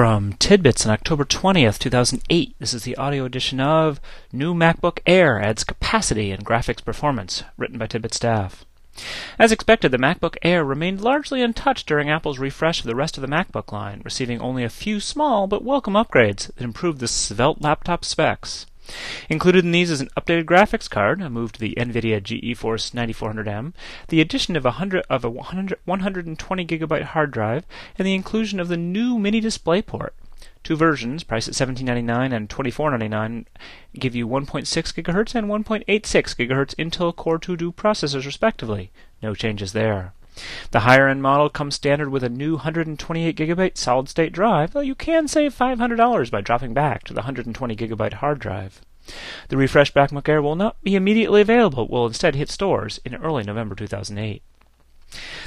From Tidbits on October 20th, 2008, this is the audio edition of New MacBook Air Adds Capacity and Graphics Performance, written by Tidbit staff. As expected, the MacBook Air remained largely untouched during Apple's refresh of the rest of the MacBook line, receiving only a few small but welcome upgrades that improved the svelte laptop specs. Included in these is an updated graphics card, a move to the NVIDIA GeForce 9400M, the addition of a, 100, of a 100, 120 gigabyte hard drive, and the inclusion of the new mini DisplayPort. Two versions, priced at $17.99 and $24.99, give you 1.6 GHz and 1.86 GHz Intel Core 2 Duo processors, respectively. No changes there. The higher end model comes standard with a new 128 gigabyte solid state drive, though you can save $500 by dropping back to the 120 gigabyte hard drive. The refreshed MacBook Air will not be immediately available, will instead hit stores in early November 2008.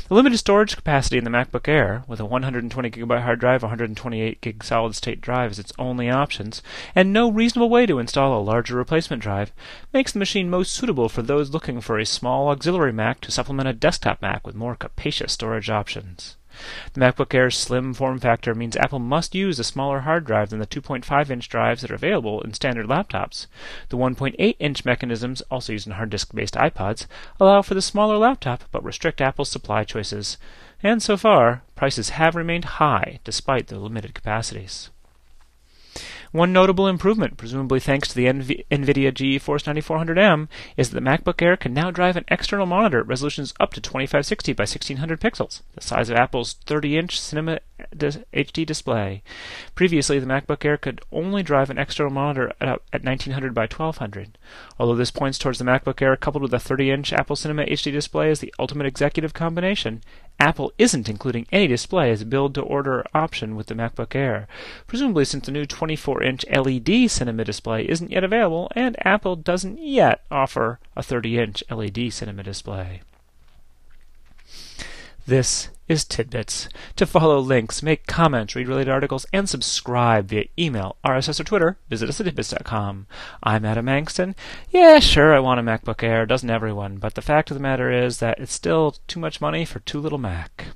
The limited storage capacity in the MacBook Air, with a 120 gigabyte hard drive, 128 gig solid state drive as its only options, and no reasonable way to install a larger replacement drive, makes the machine most suitable for those looking for a small auxiliary Mac to supplement a desktop Mac with more capacious storage options. The MacBook Air's slim form factor means Apple must use a smaller hard drive than the 2.5 inch drives that are available in standard laptops. The 1.8 inch mechanisms, also used in hard disk based iPods, allow for the smaller laptop but restrict Apple's supply choices. And so far, prices have remained high despite the limited capacities. One notable improvement, presumably thanks to the NV- NVIDIA GeForce 9400M, is that the MacBook Air can now drive an external monitor at resolutions up to 2560 by 1600 pixels, the size of Apple's 30-inch Cinema HD display. Previously, the MacBook Air could only drive an external monitor at, at 1900 by 1200. Although this points towards the MacBook Air coupled with a 30-inch Apple Cinema HD display as the ultimate executive combination, Apple isn't including any display as a build to order option with the MacBook Air, presumably since the new 24 inch LED cinema display isn't yet available and Apple doesn't yet offer a 30 inch LED cinema display. This is Tidbits. To follow links, make comments, read related articles, and subscribe via email, RSS, or Twitter, visit us at tidbits.com. I'm Adam Engst. Yeah, sure, I want a MacBook Air, doesn't everyone, but the fact of the matter is that it's still too much money for too little Mac.